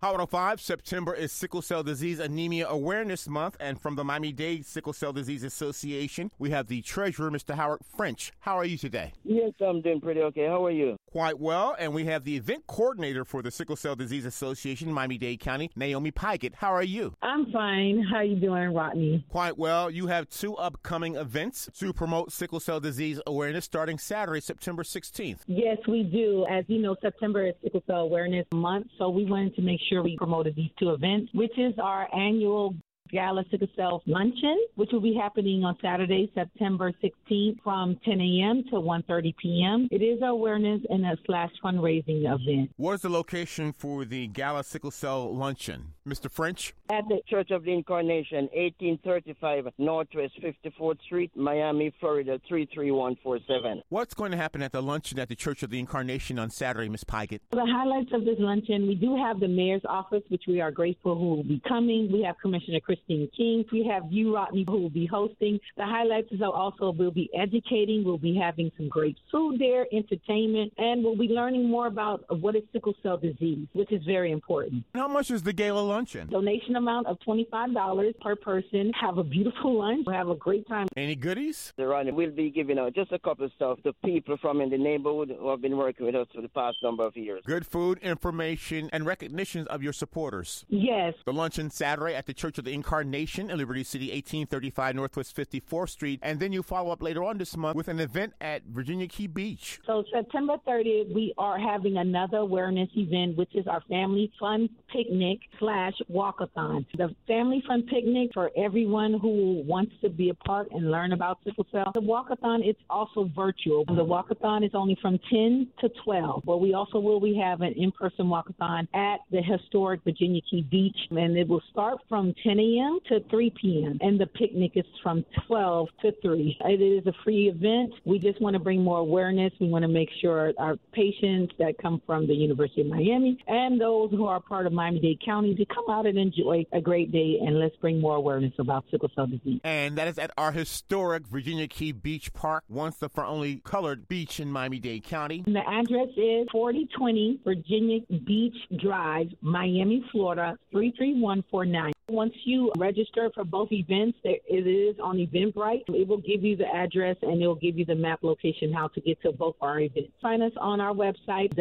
Hot 05, September is Sickle Cell Disease Anemia Awareness Month, and from the Miami Dade Sickle Cell Disease Association, we have the treasurer, Mr. Howard French. How are you today? Yes, I'm doing pretty okay. How are you? Quite well, and we have the event coordinator for the Sickle Cell Disease Association, Miami Dade County, Naomie Pigatt. How are you? I'm fine. How are you doing, Rodney? Quite well. You have two upcoming events to promote sickle cell disease awareness starting Saturday, September 16th. Yes, we do. As you know, September is Sickle Cell Awareness Month, so we wanted to make sure we promoted these two events, which is our annual Gala Sickle Cell Luncheon, which will be happening on Saturday, September 16th from 10 a.m. to 1.30 p.m. It is awareness and a slash fundraising event. What is the location for the Gala Sickle Cell Luncheon? Mr. French? At the Church of the Incarnation, 1835 Northwest 54th Street, Miami, Florida, 33147. What's going to happen at the luncheon at the Church of the Incarnation on Saturday, Ms. Pigatt? The highlights of this luncheon, we do have the mayor's office, which we are grateful who will be coming. We have Commissioner Christine King. We have you, Rodney, who will be hosting. The highlights is also we'll be educating. We'll be having some great food there, entertainment, and we'll be learning more about what is sickle cell disease, which is very important. How much is the gala luncheon? Donation amount of $25 per person. Have a beautiful lunch. Have a great time. Any goodies? Ronnie, we'll be giving out just a couple of stuff to people from in the neighborhood who have been working with us for the past number of years. Good food, information, and recognitions of your supporters. Yes. The luncheon Saturday at the Church of the Incarnation in Liberty City, 1835 Northwest 54th Street. And then you follow up later on this month with an event at Virginia Key Beach. So September 30th, we are having another awareness event, which is our family fun picnic slash walkathon. The family fun picnic for everyone who wants to be a part and learn about sickle cell. The walkathon is also virtual. The walkathon is only from 10 to 12, but we also will be having an in-person walkathon at the historic Virginia Key Beach, and it will start from 10 a.m. to 3 p.m. and the picnic is from 12 to 3. It is a free event. We just want to bring more awareness. We want to make sure our patients that come from the University of Miami and those who are part of Miami-Dade County to come out and enjoy a great day and let's bring more awareness about sickle cell disease. And that is at our historic Virginia Key Beach Park, once the for only colored beach in Miami-Dade County. And the address is 4020 Virginia Beach Drive, Miami, Florida 33149. Once you register for both events, it is on Eventbrite. It will give you the address and it will give you the map location how to get to both our events. Find us on our website,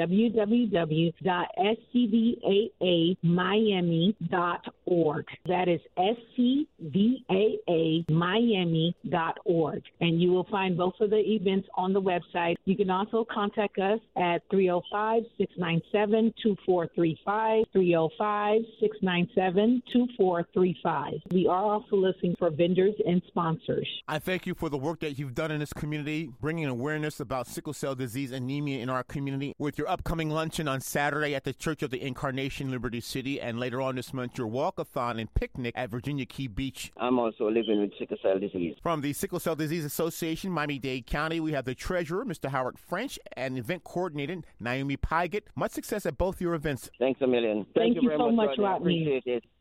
www.scdaamiami.org. That is scdaamiami.org. And you will find both of the events on the website. You can also contact us at 305 697 2435. 305 697 2435. We are also listening for vendors and sponsors. I thank you for the work that you've done in this community, bringing awareness about sickle cell disease anemia in our community with your upcoming luncheon on Saturday at the Church of the Incarnation, Liberty City, and later on this month, your walkathon and picnic at Virginia Key Beach. I'm also living with sickle cell disease. From the Sickle Cell Disease Association, Miami Dade County, we have the treasurer, Mr. Howard French, and event coordinator, Naomie Pigatt. Much success at both your events. Thanks a million. Thank, you, you very so much, much, Rodney. appreciate it.